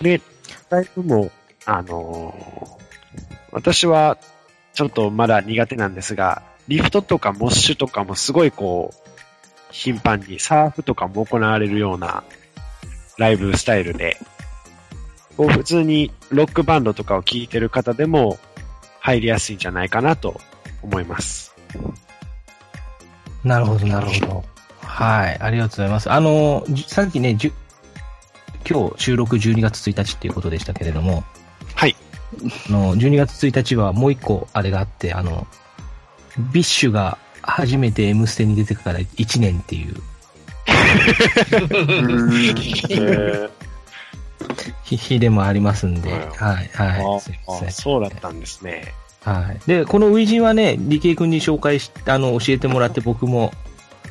で、ライブも、あのー私はちょっとまだ苦手なんですが、リフトとかモッシュとかもすごいこう、頻繁にサーフとかも行われるようなライブスタイルで、こう普通にロックバンドとかを聴いてる方でも入りやすいんじゃないかなと思います。なるほど、なるほど。はい、ありがとうございます。あの、さっきね、今日収録12月1日っていうことでしたけれども、はい。あの、12月1日はもう一個あれがあって、あの、 BiSH が初めて M ステに出てから1年っていう日日 でもありますんで、はいはい、あはい。すいませんそうだったんですね。はい。で、この初陣はね、理系君に紹介し、あの、教えてもらって僕も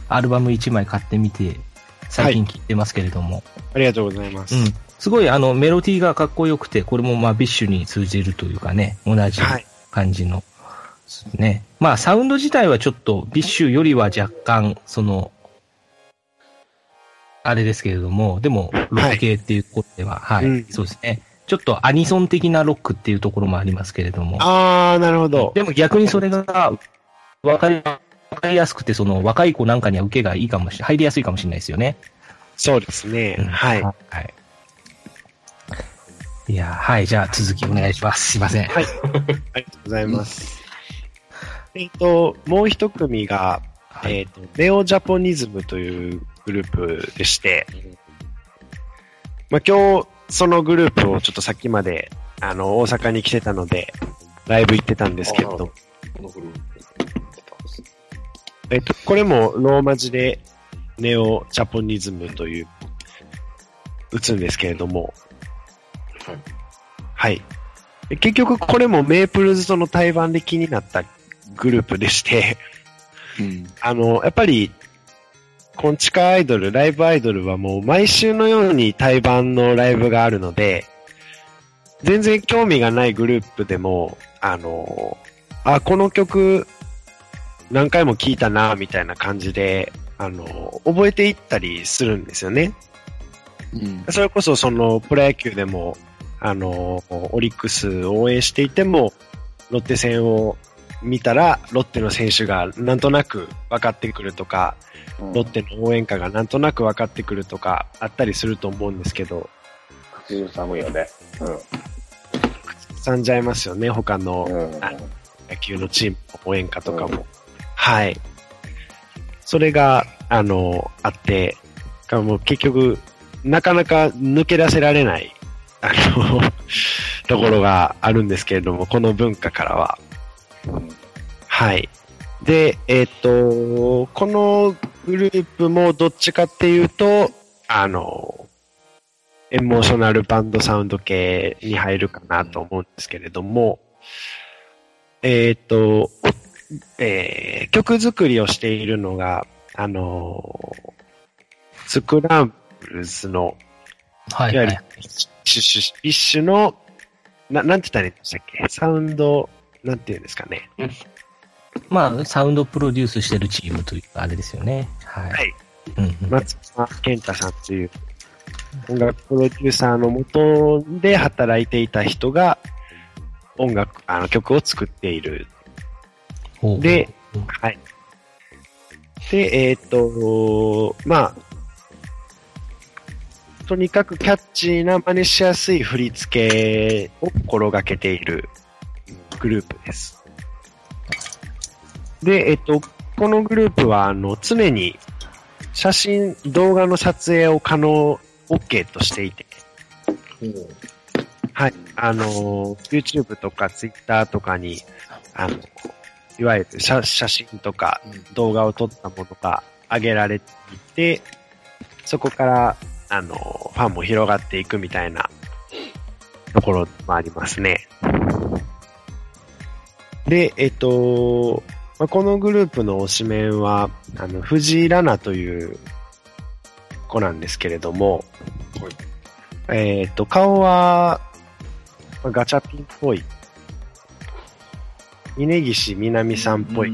アルバム1枚買ってみて、最近聴いてますけれども、ありがとうございます。うん。すごいあの、メロディーがかっこよくて、これもまあ BiSH に通じるというかね、同じはい。感じの、ね。まあサウンド自体はちょっと BiSH よりは若干、その、あれですけれども、でも、ロック系っていうことでは、はい、うんそうですね。ちょっとアニソン的なロックっていうところもありますけれども。あー、なるほど。でも逆にそれが、わかり、わかりやすくて、その、若い子なんかには受けがいいかもしれ、入りやすいかもしれないですよね。そうですね。うんはい。はい。いや、はい、じゃあ続きお願いします。すいません。はい。ありがとうございます。えっ、と、もう一組が、はいえっ、と、ネオジャポニズムというグループでして、まあ、今日、そのグループをちょっとさっきまで、あの、大阪に来てたので、ライブ行ってたんですけれど、このグループえっ、と、これもローマ字で、ネオジャポニズムという、打つんですけれども、はい。はい。で結局これもメープルズとの対バンで気になったグループでして、うん。あの、やっぱり、コンチカアイドル、ライブアイドルはもう毎週のように対バンのライブがあるので、全然興味がないグループでも、あの、あ、この曲何回も聴いたな、みたいな感じで、あの、覚えていったりするんですよね。うん。それこそそのプロ野球でも、あの、オリックスを応援していても、ロッテ戦を見たら、ロッテの選手がなんとなく分かってくるとか、ロッテの応援歌がなんとなく分かってくるとか、あったりすると思うんですけど、口中寒いよね。さんじゃいますよね、他のうん。野球のチームの応援歌とかも。はい。それが、あの、あって、がもう結局、なかなか抜け出せられない、あの、ところがあるんですけれども、この文化からは。はい。で、えっ、と、このグループもどっちかっていうと、あの、エモーショナルバンドサウンド系に入るかなと思うんですけれども、えっ、と、えー曲作りをしているのが、あの、スクランブルズの、はいい、わゆるはい。 BiSH、BiSH の、な、なんて言ったらいいんでしたっけ？サウンド、なんて言うんですかね？まあ、サウンドプロデュースしてるチームというか、あれですよね。はい。はい。うんうん松山健太さんという音楽プロデューサーのもとで働いていた人が音楽、あの曲を作っている。で、はい。で、えっ、と、まあ、とにかくキャッチーな真似しやすい振り付けを心がけているグループです。で、えっ、と、このグループは、あの、常に写真、動画の撮影を可能、OK としていて、はい。あの、YouTube とか Twitter とかに、あの、いわゆる写写真とか動画を撮ったものが上げられていて、そこから、あの、ファンも広がっていくみたいなところもありますね。で、えっと、まあ、このグループの推しメンは、あの、藤井ラナという子なんですけれども、えっと、顔は、まあガチャピンっぽい、峯岸みなみさんっぽい。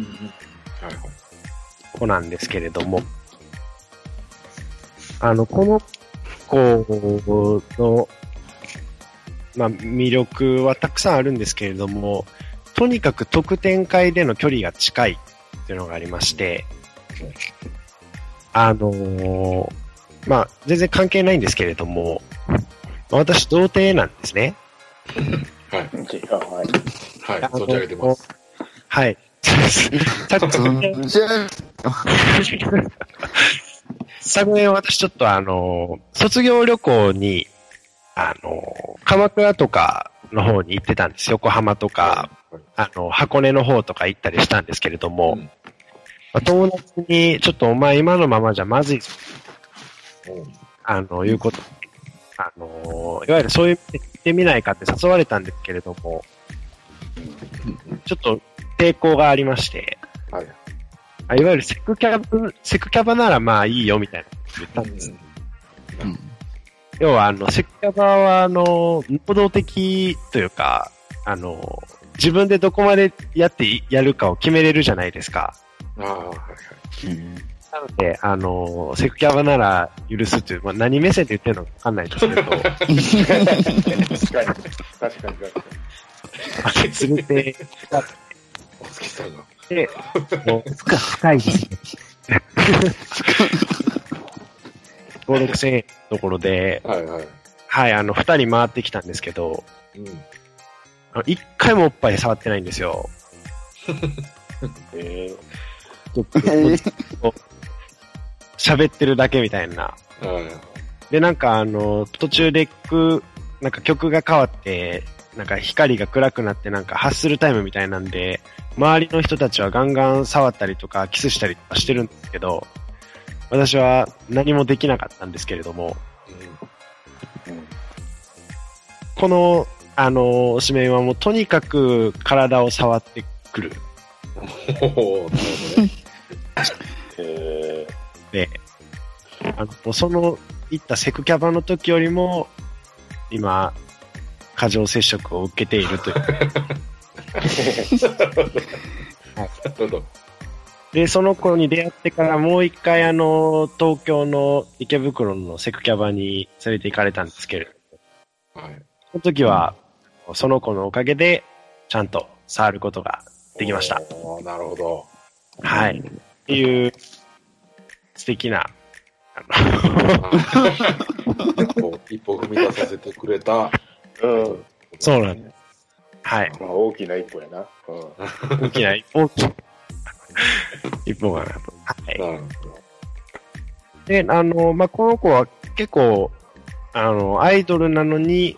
子なんですけれども、あの、この子のまあ、魅力はたくさんあるんですけれども、とにかく得点会での距離が近いっていうのがありまして、あのーまあ、全然関係ないんですけれども、私、童貞なんですね。はい。はい。はい。存じ上げてます。はい。昨年私ちょっとあの、卒業旅行に、あの、鎌倉とかの方に行ってたんです。横浜とか、はいあの、箱根の方とか行ったりしたんですけれども、うんまあ友達に、ちょっとお前今のままじゃまずいぞ、うんあの、いうことで、あの、いわゆるそういう行ってみないかって誘われたんですけれども、ちょっと抵抗がありまして、はい。あいわゆるセクキャブ、セクキャバならまあいいよみたいなこと言ったんです。うん要は、あの、セクキャバは、あの、能動的というか、あの、自分でどこまでやっていやるかを決めれるじゃないですか。ああ、はいはい。うんなので、あの、セクキャバなら許すっていう、まあ、何目線で言ってるのかわかんないですけど、確かに。確かに、確かに。連れて、お月さんが。で、もう深深いですね。5、6千円のところで、はいはい。はい、あの、二人回ってきたんですけど、うん。一回もおっぱい触ってないんですよ。えちょっと喋ってるだけみたいな。はい。で、なんかあの、途中でく、なんか曲が変わって、なんか光が暗くなってなんか発するタイムみたいなんで、周りの人たちはガンガン触ったりとかキスしたりとかしてるんですけど、私は何もできなかったんですけれども、ーうんこの、あの、紙面はもうとにかく体を触ってくる。うん。おおなるほどね。えで、あの、その、行ったセクキャバの時よりも、今、過剰接触を受けているという。なるほど。で、その子に出会ってからもう一回あの、東京の池袋のセクキャバに連れて行かれたんですけれど、はい。その時は、その子のおかげで、ちゃんと触ることができました。なるほど。はい。っていう、素敵な、あ一歩、一歩踏み出させてくれた。ーうん。そうなんです。はい。まあ、大きな一歩やな。うん。大きな一歩、一歩かなと。はい。なるほで、あの、まあ、この子は結構、あの、アイドルなのに、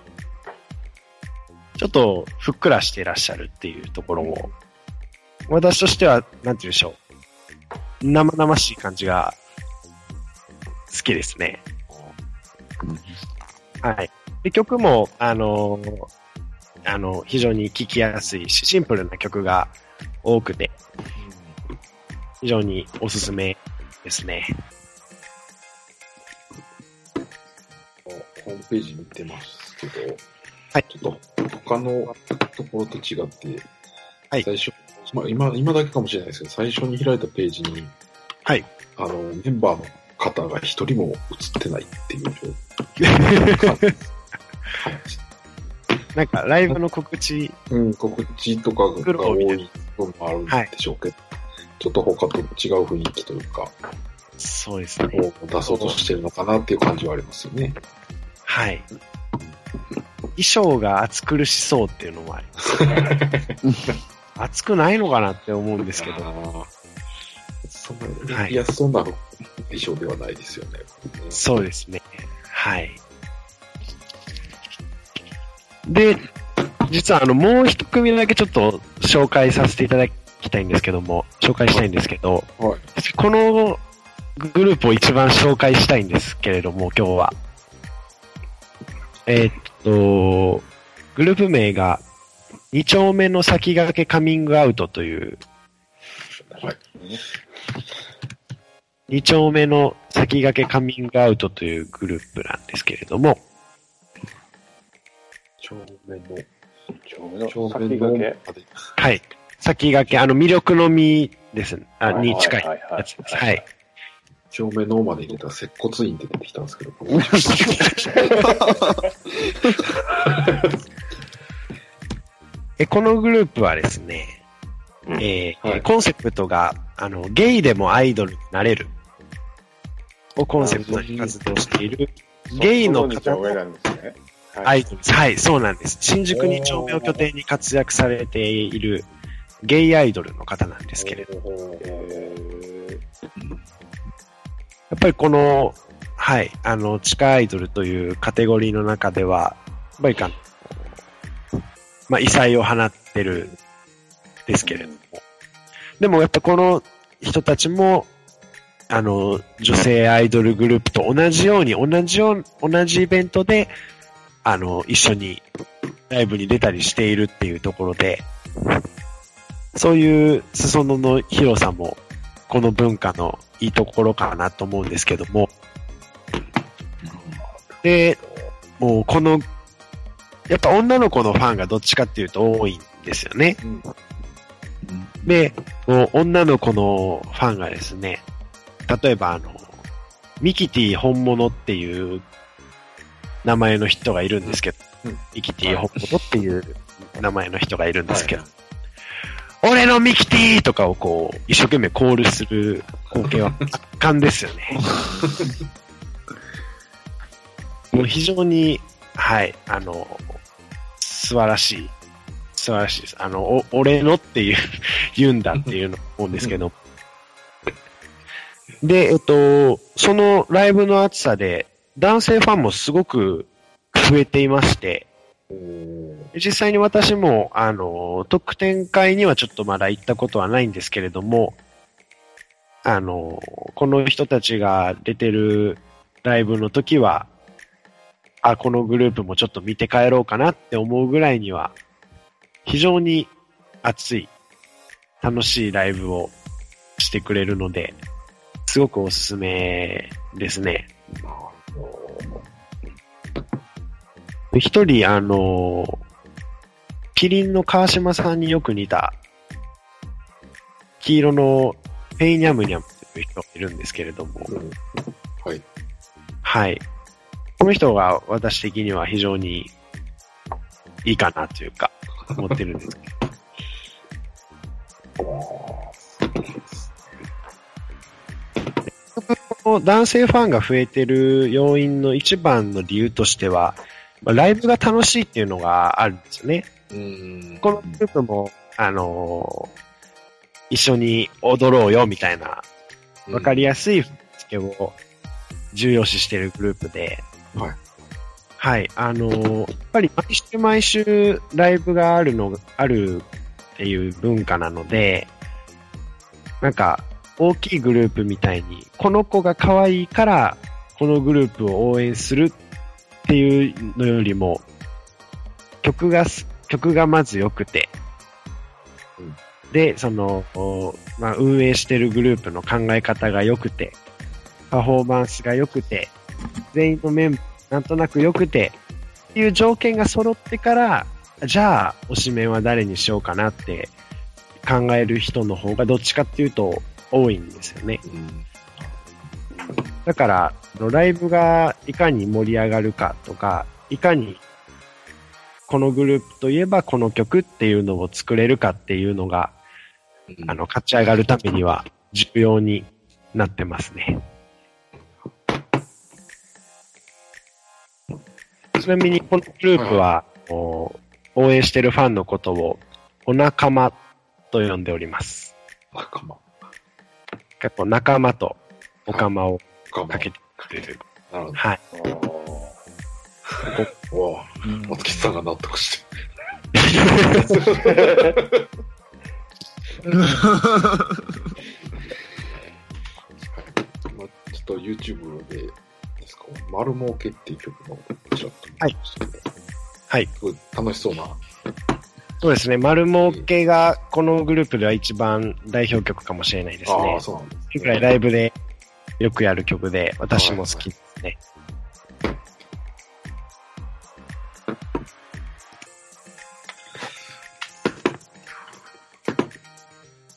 ちょっとふっくらしていらっしゃるっていうところも、私としては、なんて言うんでしょう。生々しい感じが好きですね。はい。で、曲も、あの、あの、非常に聴きやすいし、シンプルな曲が多くて、非常におすすめですね。ど。ホームページ見てますけど、はいちょっと他のところと違って、はい最初、まあ、今、今だけかもしれないですけど、最初に開いたページに、はい。あの、メンバーの方が一人も映ってないっていう状態。なんか、ライブの告知、うん、告知とかが多い部分もあるんでしょうけど、ちょっと他と違う雰囲気というか、そうですね。を出そうとしてるのかなっていう感じはありますよね。はい。衣装が暑苦しそうっていうのもあります。暑くないのかなって思うんですけど。そんな、はいいや、そんな衣装ではないですよね。そうですね。はい。で、実はあの、もう一組だけちょっと紹介させていただきたいんですけども、紹介したいんですけど、はい。このグループを一番紹介したいんですけれども、今日は。えーっと、グループ名が、二丁目の先駆けカミングアウトという、はい。二丁目の先駆けカミングアウトというグループなんですけれども、正面の、正面の先駆け？はい。先駆け、あの、魅力の実です。あ、はいに近いやつです。はい。正面のまで入れた接骨院って出てきたんですけど、えこのグループはですね、えーはいコンセプトが、あの、ゲイでもアイドルになれるをコンセプトに活動している、ゲイの方の。アイドル。はい、そうなんです。新宿2丁目を拠点に活躍されているゲイアイドルの方なんですけれど、えやっぱりこの、はい、あの、地下アイドルというカテゴリーの中では、やっぱりか、まあ、異彩を放ってるんですけれども。でもやっぱこの人たちも、あの、女性アイドルグループと同じように、同じよう、同じイベントで、あの、一緒にライブに出たりしているっていうところで、そういう裾野の広さも、この文化のいいところかなと思うんですけども、で、もうこの、やっぱ女の子のファンがどっちかっていうと多いんですよね。うん。で、もう女の子のファンがですね、例えばあの、ミキティ本物っていう名前の人がいるんですけど、うんミキティ本物っていう名前の人がいるんですけど、俺のミキティとかをこう、一生懸命コールする光景は圧巻ですよね。もう非常に、はい、あの、素晴らしい、素晴らしいです。あの、お俺のっていう、言うんだっていうのを思うんですけど。で、えっと、そのライブの厚さで、男性ファンもすごく増えていまして、実際に私も、あの、特典会にはちょっとまだ行ったことはないんですけれども、あの、この人たちが出てるライブの時は、あ、このグループもちょっと見て帰ろうかなって思うぐらいには、非常に熱い、楽しいライブをしてくれるので、すごくおすすめですね。で一人、あの、キリンの川島さんによく似た、黄色のペイニャムニャムという人がいるんですけれども、はい。はい。この人が私的には非常にいいかなというか、思ってるんですけど。男性ファンが増えてる要因の一番の理由としては、まあライブが楽しいっていうのがあるんですよね。うん。このグループも、あのー一緒に踊ろうよみたいな、わかりやすい振り付けを重要視しているグループで、はい。はい、あのーやっぱり毎週毎週ライブがあるの、あるっていう文化なので、なんか、大きいグループみたいに、この子が可愛いから、このグループを応援するっていうのよりも、曲がす、曲がまず良くて、うん。で、その、おまあ、運営してるグループの考え方が良くて、パフォーマンスが良くて、全員のメンバーなんとなく良くて、っていう条件が揃ってから、じゃあ、推しメンは誰にしようかなって考える人の方がどっちかっていうと多いんですよね。うん。だから、ライブがいかに盛り上がるかとか、いかにこのグループといえばこの曲っていうのを作れるかっていうのが、あの、勝ち上がるためには重要になってますね。ちなみにこのグループは、お応援してるファンのことをお仲間と呼んでおります。仲間。結構仲間とおかまを仲間。かけてくれる。なるほはい。ど。わあ、松木さんが納得して。まあ、ちょっと YouTube でですか、丸儲けっていう曲のちらっと見ましたけど、はい。すごい楽しそうな。そうですね。丸儲けがこのグループでは一番代表曲かもしれないですねああ、。そうなんです、ぐらいライブでよくやる曲で、私も好きですね。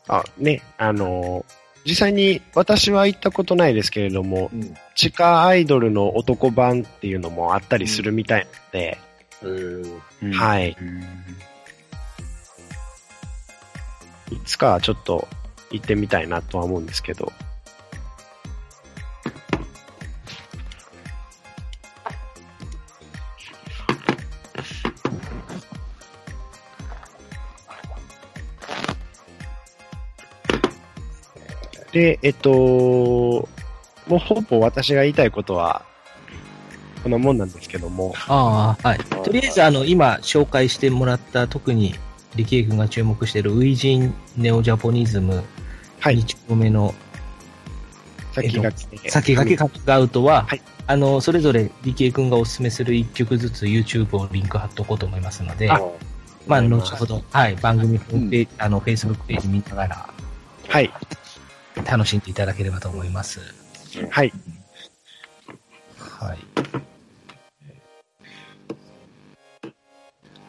あ、ね、あのー実際に私は行ったことないですけれども、うん。地下アイドルの男版っていうのもあったりするみたいなので、えーうんはい。うんつかちょっと行ってみたいなとは思うんですけど。で、えっと、もうほぼ私が言いたいことは、こんなもんなんですけども、ああ、はい。とりあえず、あの、今紹介してもらった、特に、力恵君が注目している、ウイジン・ネオ・ジャポニズム、はい2丁目の先が来て、先駆けカットアウトは、はいあの、それぞれ力恵君がおすすめする1曲ずつ YouTube をリンク貼っとこうと思いますので、あまあ、後ほど、はい、番組ホームページ、あの、Facebook ページ見ながら、はい、楽しんでいただければと思います。はい。はい。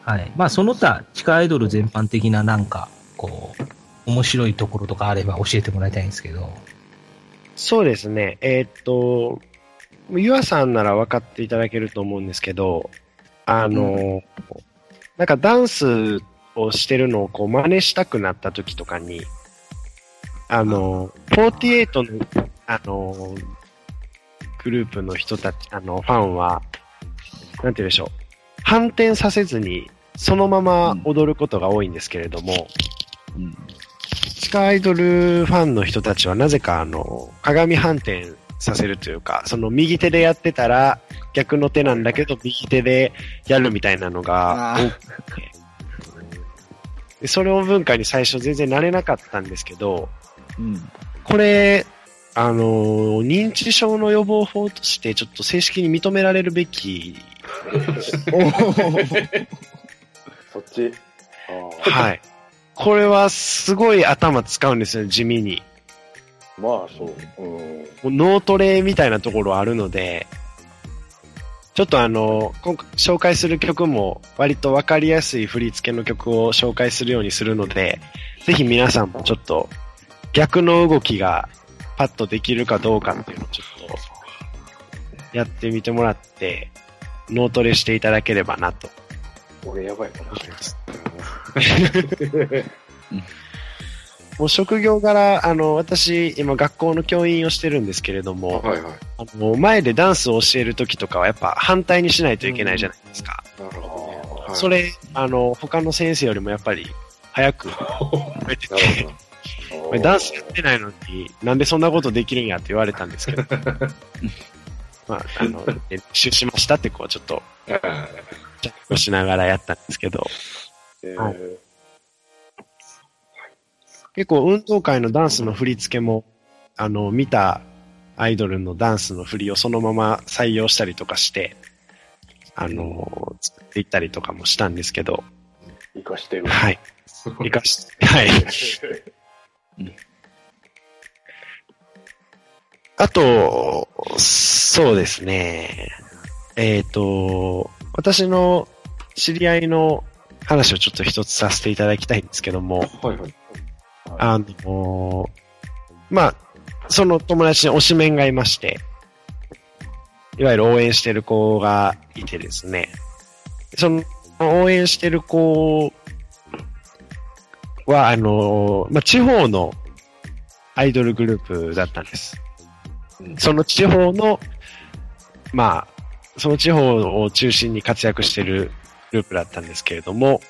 はい。まあ、その他、地下アイドル全般的ななんか、こう、面白いところとかあれば教えてもらいたいんですけど。そうですね。えーっと、ゆあさんなら分かっていただけると思うんですけど、あの、なんかダンスをしてるのをこう真似したくなった時とかに、あの、48の、あの、グループの人たち、あの、ファンは、なんて言うんでしょう。反転させずに、そのまま踊ることが多いんですけれども、うん。地下アイドルファンの人たちはなぜかあの、鏡反転させるというか、その右手でやってたら逆の手なんだけど右手でやるみたいなのが多くて、でそれを文化に最初全然慣れなかったんですけど、うん。これ、あの、認知症の予防法としてちょっと正式に認められるべき、そっち？あはい。これはすごい頭使うんですよ、地味に。あまあ、そう。うん。脳トレみたいなところあるので、ちょっとあの、今回紹介する曲も割とわかりやすい振り付けの曲を紹介するようにするので、ぜひ皆さんもちょっと逆の動きがパッとできるかどうかっていうのをちょっとやってみてもらって、脳トレしていただければなと俺やばいかもしれない。もう職業柄、あの、私、今学校の教員をしてるんですけれども、はいはい。あの、前でダンスを教えるときとかはやっぱ反対にしないといけないじゃないですか。なるほどね。はいそれ、あの、他の先生よりもやっぱり早く覚えてて、ダンスやってないのに、なんでそんなことできるんやって言われたんですけど、まあ、あの、練習しましたってこうちょっと、ど。チャックしながらやったんですけど、えーはい結構運動会のダンスの振り付けも、あの、見たアイドルのダンスの振りをそのまま採用したりとかして、あの、作っていったりとかもしたんですけど、生かしてる。はい。生かし、はい。あと、そうですね。えっ、と、私の知り合いの話をちょっと一つさせていただきたいんですけども、はいはい。あの、まあ、その友達に推しメンがいまして、いわゆる応援してる子がいてですね、その応援してる子は、あの、まあ、地方のアイドルグループだったんです。その地方の、まあ、その地方を中心に活躍してるグループだったんですけれども、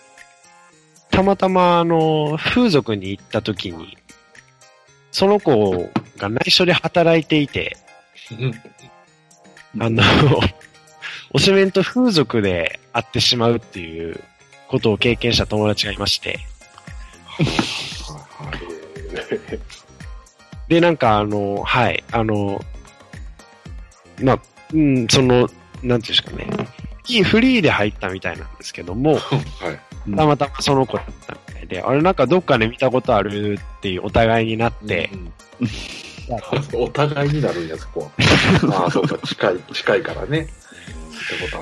たまたま、あの、風俗に行った時に、その子が内緒で働いていて、あの、おしめんと風俗で会ってしまうっていうことを経験した友達がいまして、で、なんかあの、はい、あの、まあ、うん、その、なんていうんですかね、いいフリーで入ったみたいなんですけども、はい。たまたまその子だったみたいで、あれなんかどっかで見たことあるっていうお互いになって、お互いになるんや、そこは。ああ、そうか、近い、近いからね。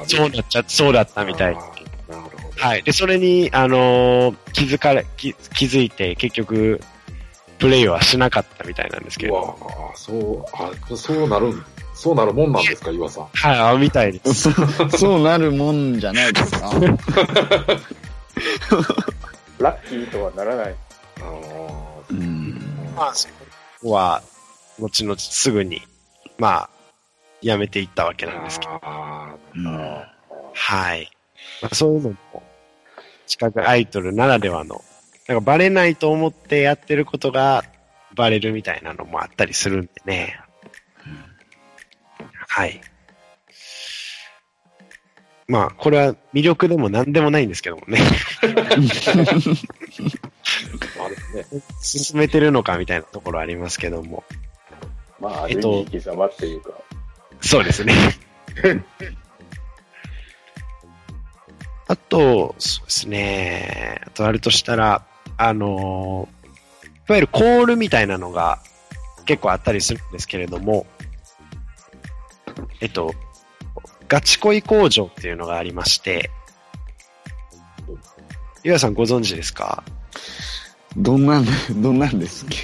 そうなっちゃって、そうだったみたい。あーなるほど。はい。で、それに、あのー気づかれ、気気づいて、結局、プレイはしなかったみたいなんですけど、うわあ、そう、あ、そうなるん、そうなるもんなんですか、岩さん。はい、あ、みたいです。そ そうなるもんじゃないですか。ラッキーとはならない。あのうん。まあ、そこは、後々すぐに、まあ、辞めていったわけなんですけど。あうんはい。まあ、そういうのも、近くアイドルならではの、なんかバレないと思ってやってることがバレるみたいなのもあったりするんでね。はい。まあ、これは魅力でも何でもないんですけどもね。ーまあですね。進めてるのかみたいなところありますけども。まあ、あえっとき様っていうか。そうですね。あと、そうですね。あとあるとしたら、あのいわゆるコールみたいなのが結構あったりするんですけれども、えっと、ガチ恋工場っていうのがありまして、岩さんご存知ですか？どんなんで、どんなんですっけ？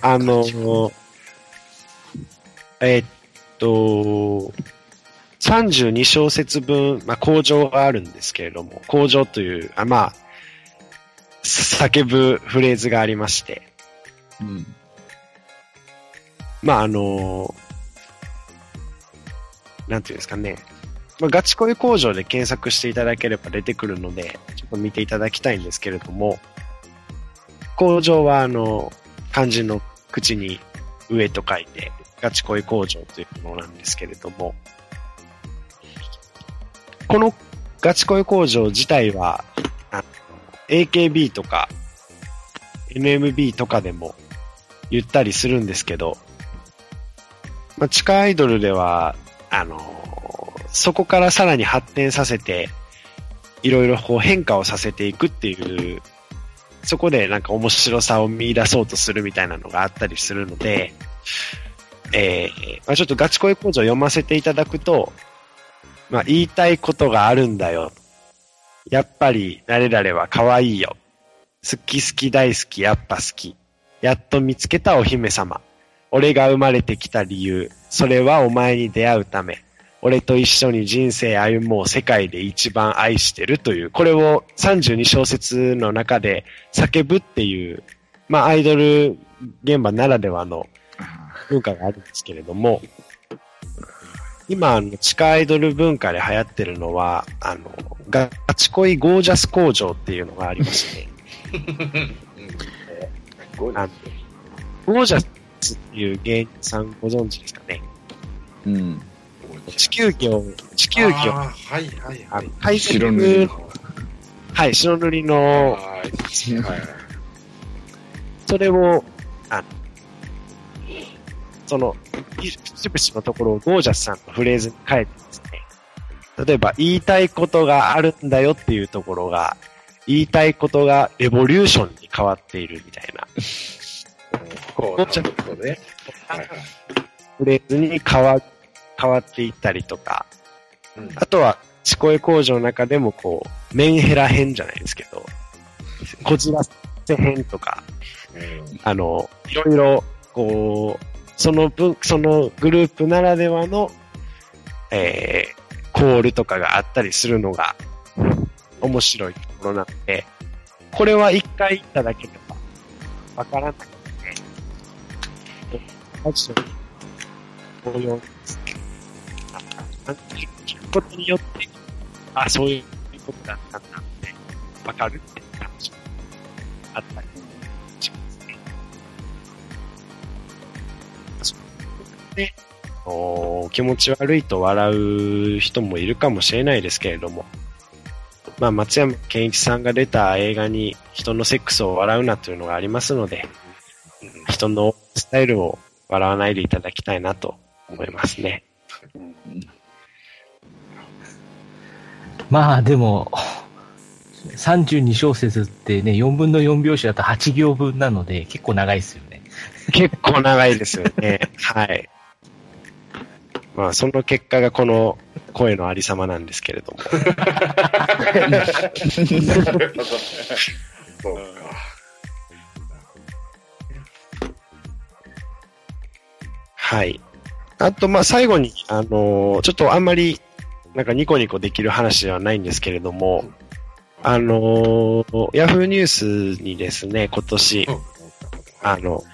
あの、えっと、32小節分、まあ、工場があるんですけれども、工場という、あまあ、叫ぶフレーズがありまして、うん。まあ、あの、なんていうんですかね、まあ、ガチ恋工場で検索していただければ出てくるので、ちょっと見ていただきたいんですけれども、工場は、あの、漢字の口に上と書いて、ガチ恋工場というものなんですけれども、このガチ恋工場自体は、AKB とか NMB とかでも言ったりするんですけど、まあ、地下アイドルでは、あのそこからさらに発展させて、いろいろこう変化をさせていくっていう、そこでなんか面白さを見出そうとするみたいなのがあったりするので、えーまあ、ちょっとガチ恋工場読ませていただくと、まあ、言いたいことがあるんだよ。やっぱり、誰々は可愛いよ。好き好き大好き、やっぱ好き。やっと見つけたお姫様。俺が生まれてきた理由。それはお前に出会うため。俺と一緒に人生歩もう世界で一番愛してるという、これを32小節の中で叫ぶっていう、まあアイドル現場ならではの文化があるんですけれども、今、あの、地下アイドル文化で流行ってるのは、あの、ガチ恋ゴージャス工場っていうのがありまして、すごいあのゴージャスっていう芸人さんご存知ですかねうん。地球儀地球儀を、はいはいはい。あの、海白塗り賊、はい、白塗りの、はいはいはい。それを、あの、その、節々のところをゴージャスさんのフレーズに変えてですね、例えば言いたいことがあるんだよっていうところが、言いたいことがレボリューションに変わっているみたいなこうなるほどね。はいはい。フレーズに変わ、変わっていったりとか、うんあとは、地声工場の中でもこう、メンヘラ編じゃないですけど、こじらせ編とか、うんあの、いろいろ、こう、その分、そのグループならではの、えー、コールとかがあったりするのが、面白いところなので、これは一回行っただけでは、わからないので、マジで、こういう、なんか聞くことによって、あ、そういうことだったんだって、わかるっていう感じあったりしますね。で、お気持ち悪いと笑う人もいるかもしれないですけれども、まあ、松山健一さんが出た映画に人のセックスを笑うなというのがありますので、人のスタイルを笑わないでいただきたいなと思いますね。まあでも、32小節ってね、4分の4拍子だと8行分なので、結構長いですよね。結構長いですよね。はい。まあ、その結果がこの声のありさまなんですけれども。そうか。はい。あと、まあ、最後に、あのーちょっとあんまり、なんかニコニコできる話ではないんですけれども、あのーヤフーニュースにですね、今年、うんあの、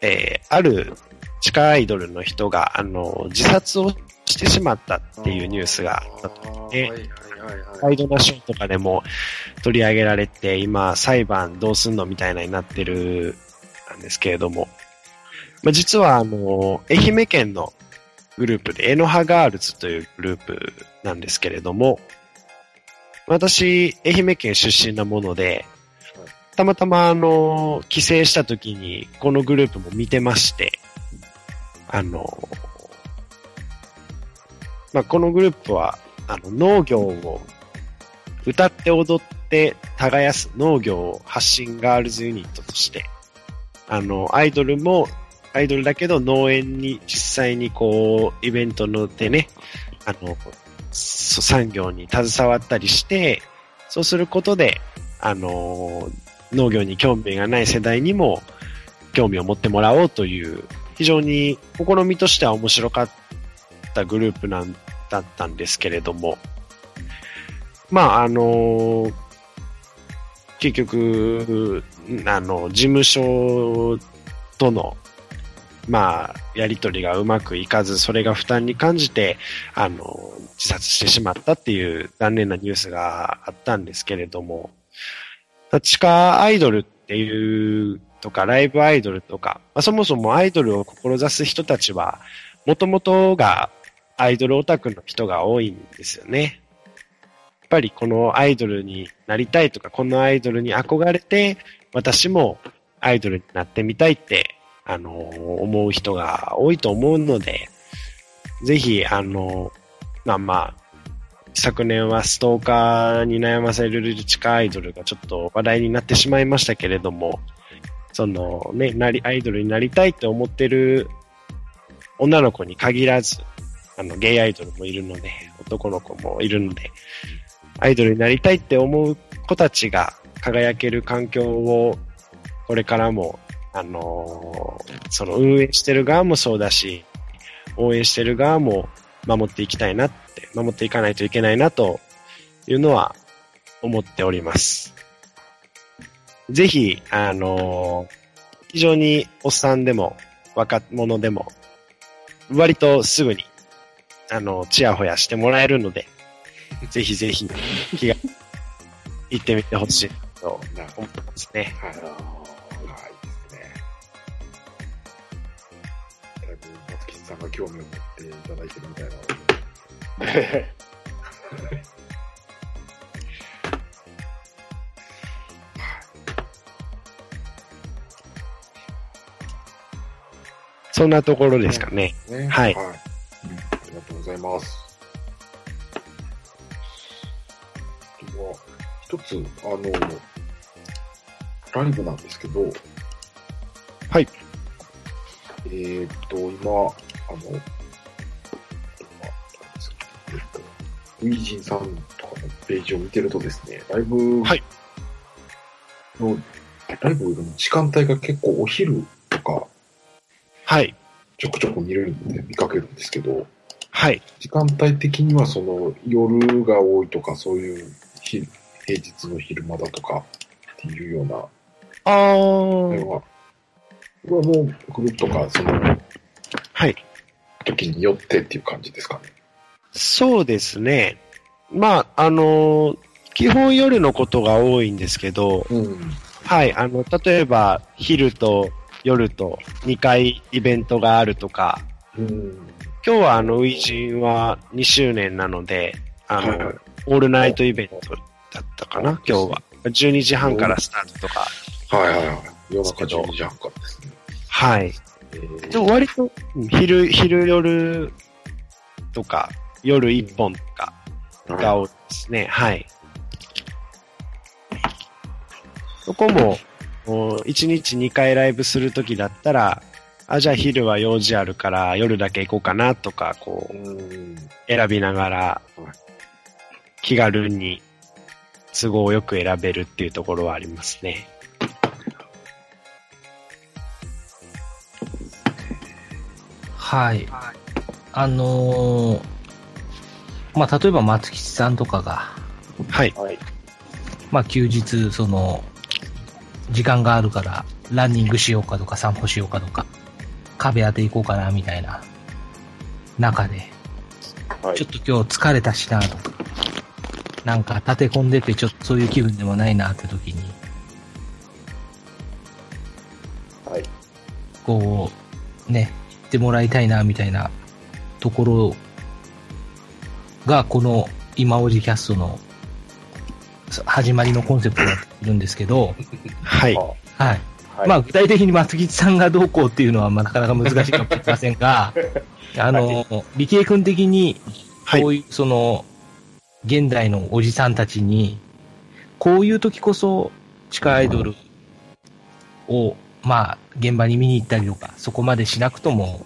えーある地下アイドルの人が、あの、自殺をしてしまったっていうニュースがあったと。ねはいはいはいはい。ワイドナショーとかでも取り上げられて、今、裁判どうすんのみたいなになってる、なんですけれども。まあ、実は、あの、愛媛県のグループで、エノハガールズというグループなんですけれども、私、愛媛県出身なもので、たまたま、あの、帰省した時に、このグループも見てまして、あの、まあ、このグループは、あの、農業を歌って踊って耕す農業を発信ガールズユニットとして、あの、アイドルも、アイドルだけど農園に実際にこう、イベントのでね、あの、産業に携わったりして、そうすることで、あの、農業に興味がない世代にも興味を持ってもらおうという、非常に試みとしては面白かったグループなんだったんですけれども、まあ、あの結局、あの、事務所との、まあ、やりとりがうまくいかず、それが負担に感じて、あの、自殺してしまったっていう残念なニュースがあったんですけれども、地下アイドルっていうとか、ライブアイドルとか、まあ、そもそもアイドルを志す人たちは、もともとがアイドルオタクの人が多いんですよね。やっぱりこのアイドルになりたいとか、このアイドルに憧れて、私もアイドルになってみたいって、あの、思う人が多いと思うので、ぜひ、あの、まあまあ、昨年はストーカーに悩まされる地下アイドルがちょっと話題になってしまいましたけれども、そのね、なり、アイドルになりたいって思ってる女の子に限らず、あの、ゲイアイドルもいるので、男の子もいるので、アイドルになりたいって思う子たちが輝ける環境を、これからも、あのーその運営してる側もそうだし、応援してる側も守っていきたいなって、守っていかないといけないなというのは思っております。ぜひ、あのー非常におっさんでも若者でも、割とすぐに、あの、チヤホヤしてもらえるので、ぜひぜひ、気が、行ってみてほしいと思ってますね。んが興味を持っていただいてるみたいなので。そんなところですかね。ね。はいうんありがとうございます。一つ、あの、ライブなんですけど、はい。えーっと、今、あの、ウイジンさんとかのページを見てるとですね、ライブはいの、ライブの時間帯が結構お昼とか、はい。ちょくちょく見るんで見かけるんですけど、はい。時間帯的にはその夜が多いとかそういう日平日の昼間だとかっていうようなあー。あれは、これはもうグループとかそのはい。時によってっていう感じですかね。そうですね。まあ、あのー基本夜のことが多いんですけど、うん。はい、あの、例えば、昼と夜と2回イベントがあるとか、うん。今日はあの、ウイジンは2周年なので、あの、はいはいオールナイトイベントだったかな、今日は。12時半からスタートとか。はいはいはい。夜中12時半からですね。はい。でも割と、昼、昼夜とか、夜1本とかが多いですね。はい。そこも、1日2回ライブするときだったら、あ、じゃあ昼は用事あるから夜だけ行こうかなとか、こう、選びながら、気軽に都合よく選べるっていうところはありますね。はい。あのーまあ、例えば松吉さんとかが、はい。はい。まあ、休日、その、時間があるから、ランニングしようかとか、散歩しようかとか、壁当て行こうかな、みたいな、中で、はいちょっ。と今日疲れたしな、とか、なんか立て込んでて、ちょっとそういう気分でもないな、って時に、はい。こう、ね、行ってもらいたいな、みたいなところが、この今おじキャストの始まりのコンセプトになってるんですけど、はい。ははい。あはい。まあ、具体的に松吉さんがどうこうっていうのは、まあ、なかなか難しいかもしれませんが、あの、理系君的に、はいこういう、その、現代のおじさんたちに、こういう時こそ、地下アイドルを、まあ、現場に見に行ったりとか、そこまでしなくとも、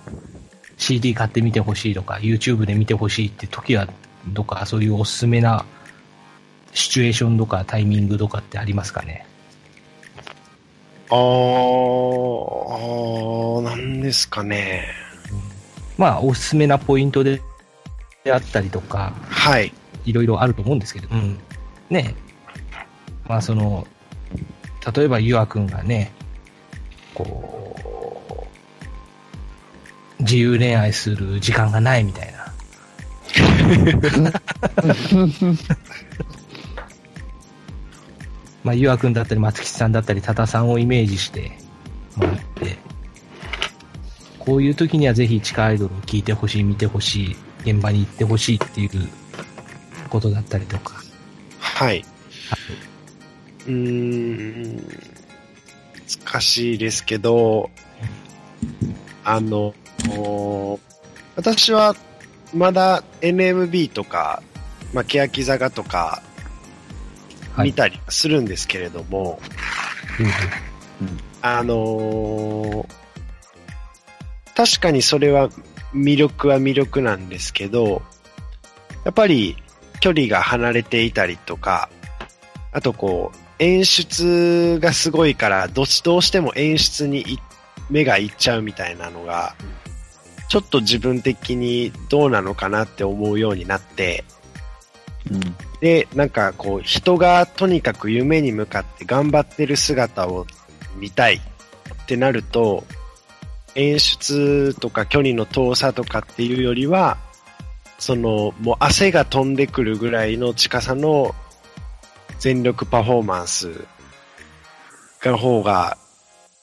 CD 買ってみてほしいとか、YouTube で見てほしいって時は、とか、そういうおすすめなシチュエーションとかタイミングとかってありますかね？あー、なんですかね。まあ、おすすめなポイントで、であったりとか、はい。いろいろあると思うんですけど、うん。ねまあ、その、例えば、ゆあくんがね、こう、自由恋愛する時間がないみたいな。まあ、ゆあくんだったり、松吉さんだったり、多田さんをイメージしてもらって、こういう時にはぜひ地下アイドルを聞いてほしい、見てほしい、現場に行ってほしいっていうことだったりとか。はい。うーん、難しいですけど、あの、私はまだ NMB とか、まあ、欅坂とかはい。見たりするんですけれども、あのー確かにそれは魅力は魅力なんですけど、やっぱり距離が離れていたりとか、あとこう、演出がすごいから、どしどうしても演出にい目がいっちゃうみたいなのが、ちょっと自分的にどうなのかなって思うようになって、うん。で、なんかこう、人がとにかく夢に向かって頑張ってる姿を見たいってなると、演出とか距離の遠さとかっていうよりは、その、もう汗が飛んでくるぐらいの近さの全力パフォーマンスが方が、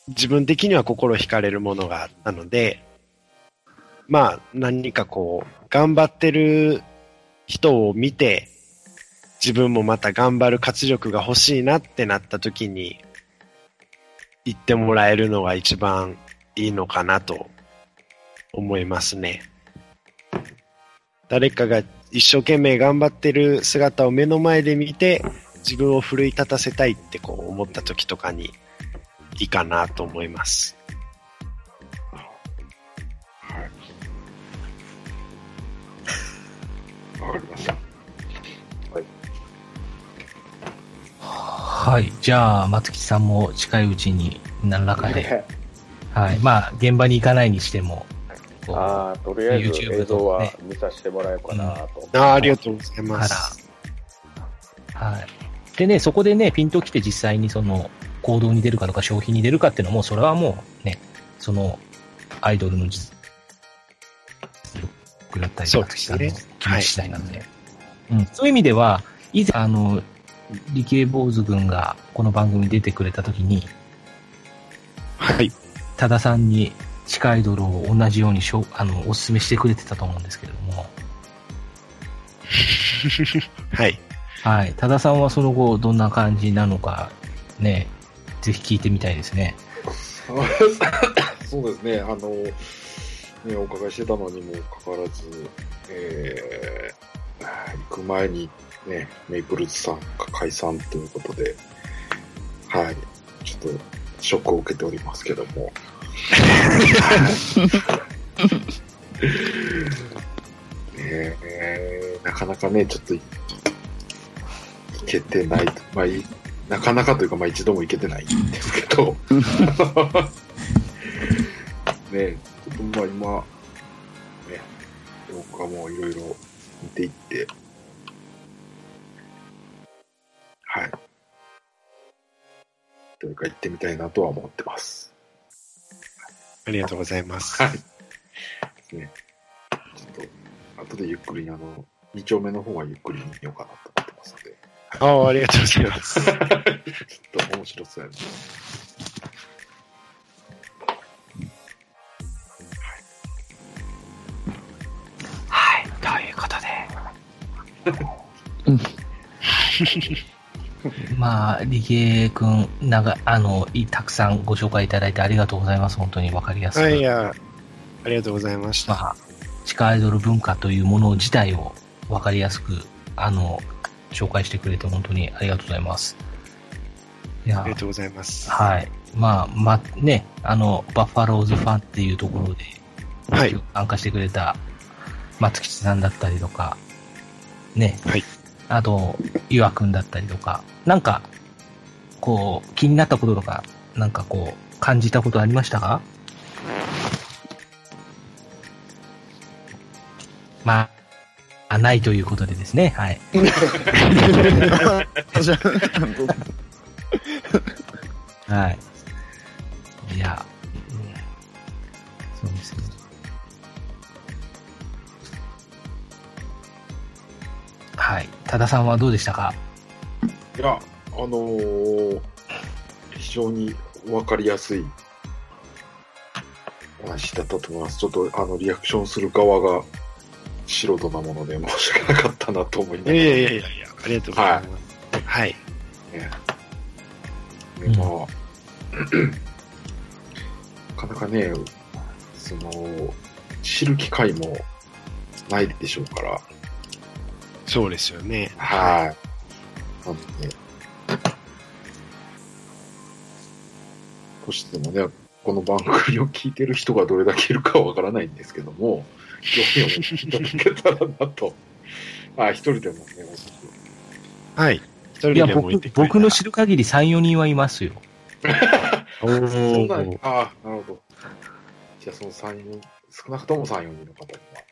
自分的には心惹かれるものがあったので、まあ、何かこう、頑張ってる人を見て、自分もまた頑張る活力が欲しいなってなった時に、言ってもらえるのが一番いいのかなと思いますね。誰かが一生懸命頑張ってる姿を目の前で見て、自分を奮い立たせたいってこう思った時とかにいいかなと思います。わかりました。はい。じゃあ、松吉さんも近いうちに何らかで、はい。まあ、現場に行かないにしても、ああ、とりあえず YouTube 映像はね見させてもらえようかなと。あーありがとうございます。はい。でね、そこでね、ピンときて実際にその、行動に出るかとか消費に出るかっていうのも、それはもうね、その、アイドルの実力だったり、そうですね松木さんの気持ち次第なので、うん。そういう意味では、以前、あの、理系坊主君がこの番組に出てくれた時に、はい。多田さんに地下アイドルを同じようにしょあのお勧めしてくれてたと思うんですけれども、はい。はい。多田さんはその後どんな感じなのか、ね、ぜひ聞いてみたいですね。そうですね、あの、ね、お伺いしてたのにもかかわらず、えー、行く前にね、メイプルズさんが解散ということで、はい、ちょっとショックを受けておりますけども。ねえなかなかね、ちょっとけてない、まあい、なかなかというか、まあ一度も行けてないんですけど、ねちょっとまあ今、ね、僕はもういろいろ見ていって、はい。どれか行ってみたいなとは思ってます。ありがとうございます。はい。ね。ちょっと、後でゆっくり、あの、2丁目の方はゆっくり見ようかなと思ってますので、ああ、ありがとうございます。ちょっと面白そうやね。はい。ということで。まあ、理系くん、なんか、あの、いたくさんご紹介いただいてありがとうございます。本当にわかりやすく。はい、いや、ありがとうございました。まあ、地下アイドル文化というもの自体をわかりやすく、あの、紹介してくれて本当にありがとうございます。いやあり、がとうございます。はい。まあ、ま、ね、あの、バッファローズファンっていうところで、はい。参加してくれた松吉さんだったりとか、ね。はい。あと、ゆわくんだったりとか、なんか、こう、気になったこととか、なんかこう、感じたことありましたか？まあ、あないということでですね、はい。はい。いや、そうですね。はい。多田さんはどうでしたか？いや、あのー非常にわかりやすいお話だったと思います。ちょっと、あの、リアクションする側が素人なもので申し訳なかったなと思いないがら。やいやいやいやいや、ありがとうございます。はい。ね。うんねまあ、なかなかね、その、知る機会もないでしょうから、そうですよね。はい。なので、としてもね、この番組を聞いてる人がどれだけいるかはわからないんですけども、興味を持っていただけたらなと。あ、一人でもね、はい。一人いや、でも僕いてくれたら僕の知る限り3、4人はいますよ。お そんなー、ああ、なるほど。じゃあその3、4、少なくとも3、4人の方には。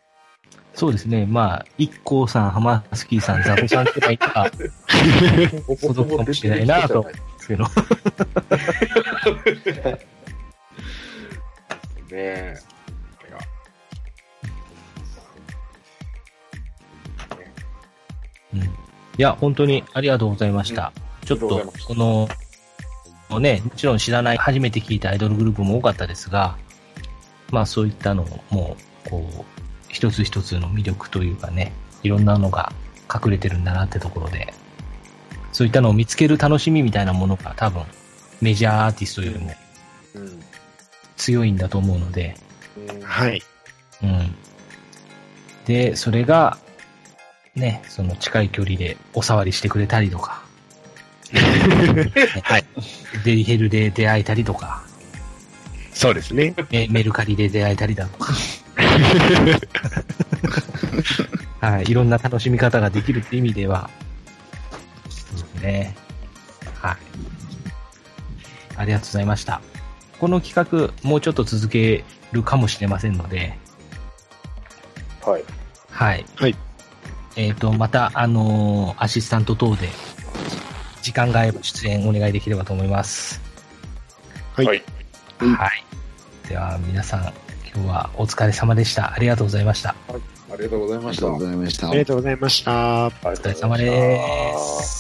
そうですね。まあ、一光さん、浜スキーさん、ザボさんとかいたら、届くかもしれないなとですけど。ねえ。いや、本当にありがとうございました。ちょっととこの、ね、もちろん知らない、初めて聞いたアイドルグループも多かったですが、まあそういったのも、こう、一つ一つの魅力というかね、いろんなのが隠れてるんだなってところで、そういったのを見つける楽しみみたいなものが多分、メジャーアーティストよりもうん。強いんだと思うので、うんはい。うん。で、それが、ね、その近い距離でお触りしてくれたりとか、はい。デリヘルで出会えたりとか、そうですね。メメルカリで出会えたりだとか、はい、いろんな楽しみ方ができるって意味では、そうですね。はい。ありがとうございました。この企画、もうちょっと続けるかもしれませんので、はい。はい。はい。えっ、と、また、あのーアシスタント等で、時間が合えば出演お願いできればと思います。はいはい。では、皆さん、今日はお疲れ様でした。ありがとうございました。ありがとうございましたありがとう。ございましたあり。がとうございました。おお疲れ様です。